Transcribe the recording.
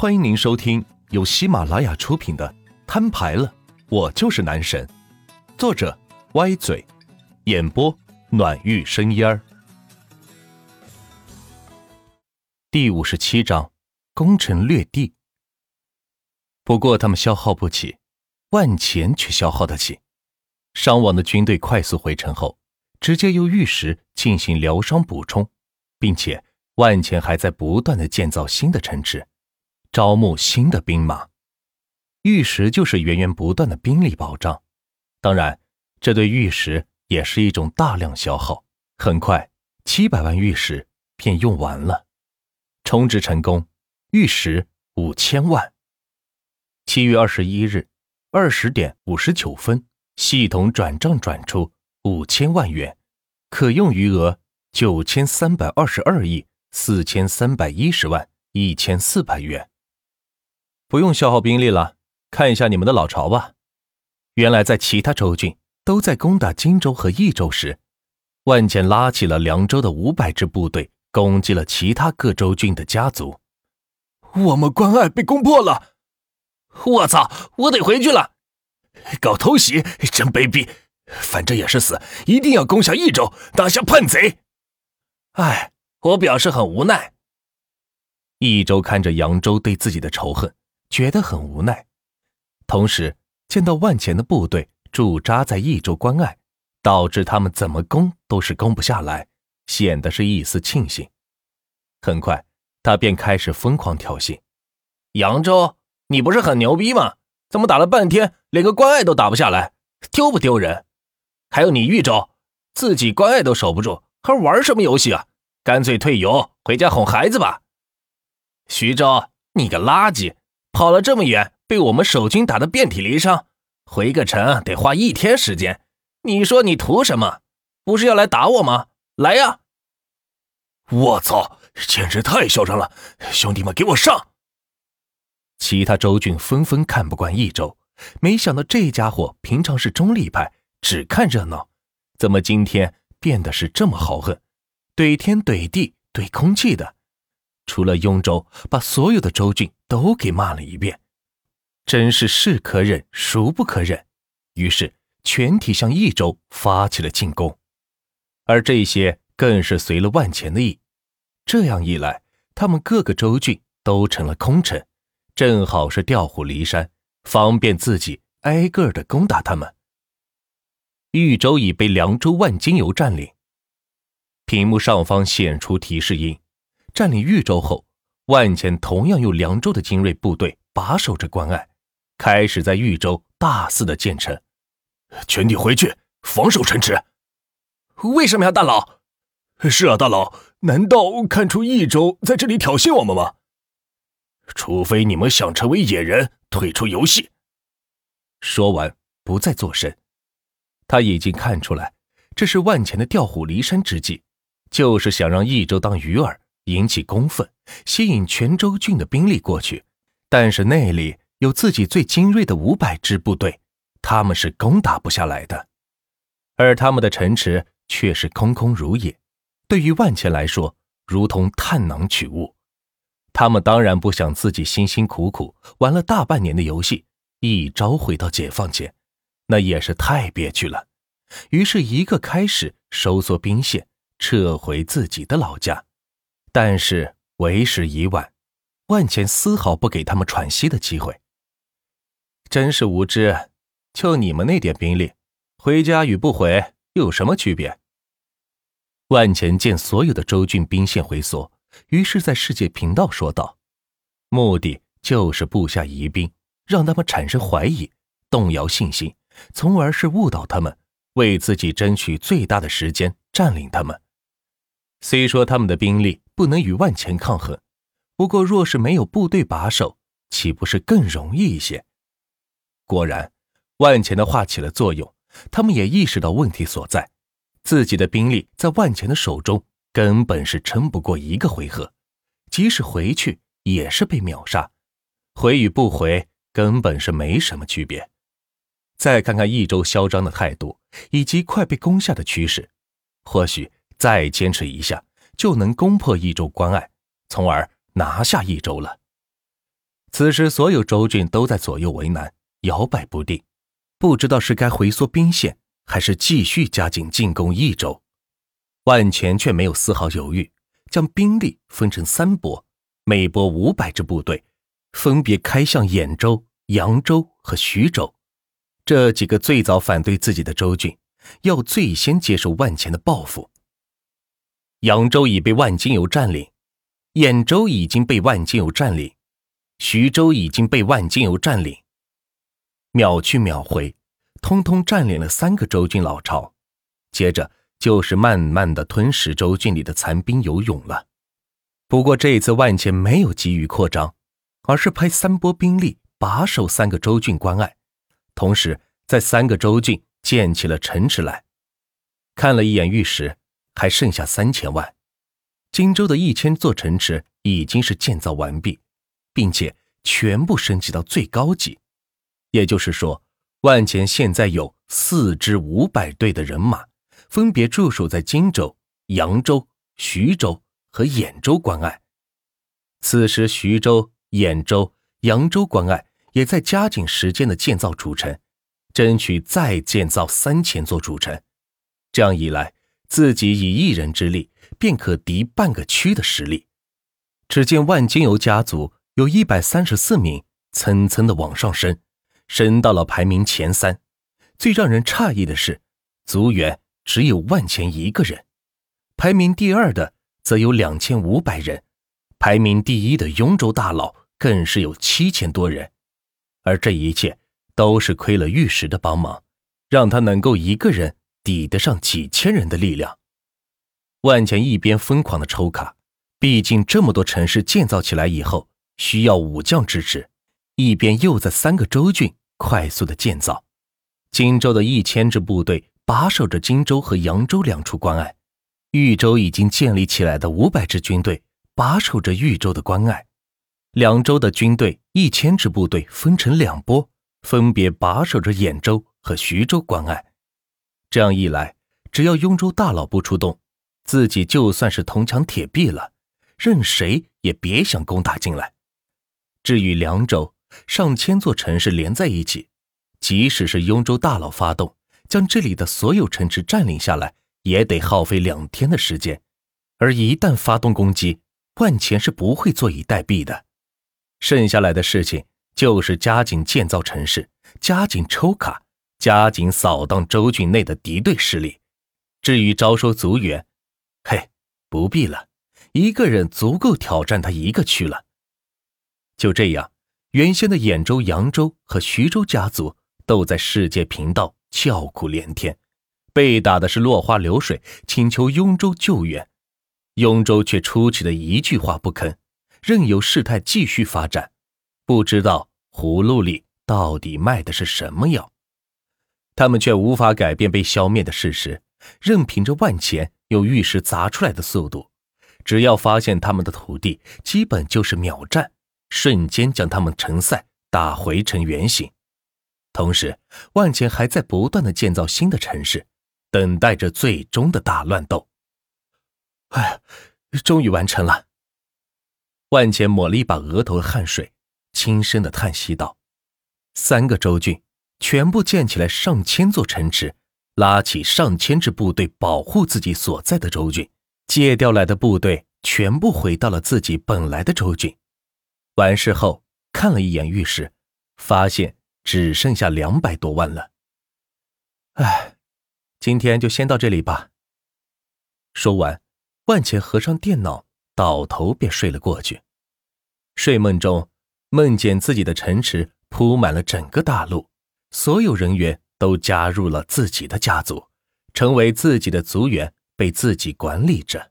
欢迎您收听由喜马拉雅出品的《摊牌了，我就是男神》，作者歪嘴，演播暖玉生烟儿。第五十七章：攻城略地。不过他们消耗不起，万钱却消耗得起。伤亡的军队快速回城后，直接由玉石进行疗伤补充，并且万钱还在不断的建造新的城池。招募新的兵马，玉石就是源源不断的兵力保障。当然，这对玉石也是一种大量消耗。很快，七百万玉石便用完了。充值成功，玉石五千万。七月二十一日二十点五十九分，系统转账转出五千万元，可用余额九千三百二十二亿四千三百一十万一千四百元。不用消耗兵力了，看一下你们的老巢吧。原来在其他州郡都在攻打荆州和益州时，万简拉起了凉州的五百支部队，攻击了其他各州郡的家族。我们关隘被攻破了！我操！我得回去了！搞偷袭，真卑鄙！反正也是死，一定要攻下益州，打下叛贼！哎，我表示很无奈。益州看着扬州对自己的仇恨。觉得很无奈，同时见到万钱的部队驻扎在益州关隘，导致他们怎么攻都是攻不下来，显得是一丝庆幸。很快，他便开始疯狂挑衅：“扬州，你不是很牛逼吗？怎么打了半天连个关隘都打不下来，丢不丢人？还有你豫州，自己关隘都守不住，还玩什么游戏啊？干脆退游回家哄孩子吧。徐州，你个垃圾！”跑了这么远，被我们守军打得遍体鳞伤，回个城得花一天时间。你说你图什么？不是要来打我吗？来呀！我操，简直太嚣张了！兄弟们，给我上！其他州郡纷纷看不惯益州，没想到这家伙平常是中立派，只看热闹，怎么今天变得是这么豪横，怼天怼地怼空气的？除了雍州，把所有的州郡都给骂了一遍，真是是可忍，孰不可忍。于是全体向益州发起了进攻，而这些更是随了万钱的意。这样一来，他们各个州郡都成了空城，正好是调虎离山，方便自己挨个的攻打他们。豫州已被凉州万金油占领，屏幕上方显出提示音。占领豫州后，万钱同样用凉州的精锐部队把守着关隘，开始在豫州大肆的建城。全体回去防守城池。为什么呀大佬？是啊，大佬，难道看出益州在这里挑衅我们吗？除非你们想成为野人，退出游戏。说完，不再作声。他已经看出来，这是万钱的调虎离山之计，就是想让益州当鱼饵。引起公愤，吸引全州郡的兵力过去，但是那里有自己最精锐的五百支部队，他们是攻打不下来的。而他们的城池却是空空如也，对于万钱来说，如同探囊取物。他们当然不想自己辛辛苦苦玩了大半年的游戏，一朝回到解放前，那也是太憋屈了。于是，一个开始收缩兵线，撤回自己的老家。但是为时已晚，万钱丝毫不给他们喘息的机会。真是无知！就你们那点兵力，回家与不回又有什么区别？万钱见所有的州郡兵线回缩，于是在世界频道说道：“目的就是布下疑兵，让他们产生怀疑，动摇信心，从而是误导他们，为自己争取最大的时间占领他们。虽说他们的兵力。”不能与万钱抗衡，不过若是没有部队把守，岂不是更容易一些？果然，万钱的话起了作用，他们也意识到问题所在，自己的兵力在万钱的手中根本是撑不过一个回合，即使回去也是被秒杀，回与不回根本是没什么区别。再看看益州嚣张的态度以及快被攻下的趋势，或许再坚持一下。就能攻破益州关隘，从而拿下益州了。此时，所有州郡都在左右为难，摇摆不定，不知道是该回缩兵线，还是继续加紧进攻益州。万钱却没有丝毫犹豫，将兵力分成三波，每波五百支部队，分别开向兖州、扬州和徐州这几个最早反对自己的州郡，要最先接受万钱的报复。扬州已被万金油占领，兖州已经被万金油占领。徐州已经被万金油占领，秒去秒回，通通占领了三个州郡老巢。接着就是慢慢的吞噬州郡里的残兵游勇了。不过这一次万钱没有急于扩张，而是派三波兵力把守三个州郡关隘，同时在三个州郡建起了城池来。看了一眼玉石，还剩下三千万。荆州的一千座城池已经是建造完毕。并且全部升级到最高级，也就是说，万钱现在有四支五百队的人马，分别驻守在荆州、扬州、徐州和兖州关隘。此时，徐州、兖州、扬州关隘也在加紧时间的建造主城，争取再建造三千座主城。这样一来，自己以一人之力便可敌半个区的实力。只见万金油家族。有一百三十四名，层层的往上升，升到了排名前三。最让人诧异的是，族员只有万钱一个人，排名第二的则有两千五百人，排名第一的雍州大佬更是有七千多人。而这一切都是亏了玉石的帮忙，让他能够一个人抵得上几千人的力量。万钱一边疯狂的抽卡，毕竟这么多城市建造起来以后。需要武将支持，一边又在三个州郡快速的建造。荆州的一千支部队把守着荆州和扬州两处关隘，豫州已经建立起来的五百支军队把守着豫州的关隘。两州的军队一千支部队分成两波，分别把守着兖州和徐州关隘。这样一来，只要雍州大佬不出动，自己就算是铜墙铁壁了，任谁也别想攻打进来。至于凉州，上千座城市连在一起，即使是雍州大佬发动，将这里的所有城池占领下来，也得耗费两天的时间。而一旦发动攻击，万钱是不会坐以待毙的。剩下来的事情就是加紧建造城市，加紧抽卡，加紧扫荡州郡内的敌对势力。至于招收族员，嘿，不必了，一个人足够挑战他一个区了。就这样，原先的兖州、扬州和徐州家族都在世界频道叫苦连天，被打的是落花流水，请求雍州救援。雍州却出奇的一句话不吭，任由事态继续发展。不知道葫芦里到底卖的是什么药，他们却无法改变被消灭的事实，任凭着万钱用玉石砸出来的速度，只要发现他们的土地，基本就是秒战。瞬间将他们城塞打回成原形，同时万钱还在不断的建造新的城市，等待着最终的大乱斗。哎，终于完成了！万钱抹了一把额头的汗水，轻声的叹息道：“三个州郡全部建起来上千座城池，拉起上千支部队保护自己所在的州郡，借调来的部队全部回到了自己本来的州郡。”完事后看了一眼玉石，发现只剩下两百多万了。哎，今天就先到这里吧。说完，万钱合上电脑，倒头便睡了过去。睡梦中，梦见自己的城池铺满了整个大陆，所有人员都加入了自己的家族，成为自己的族员，被自己管理着。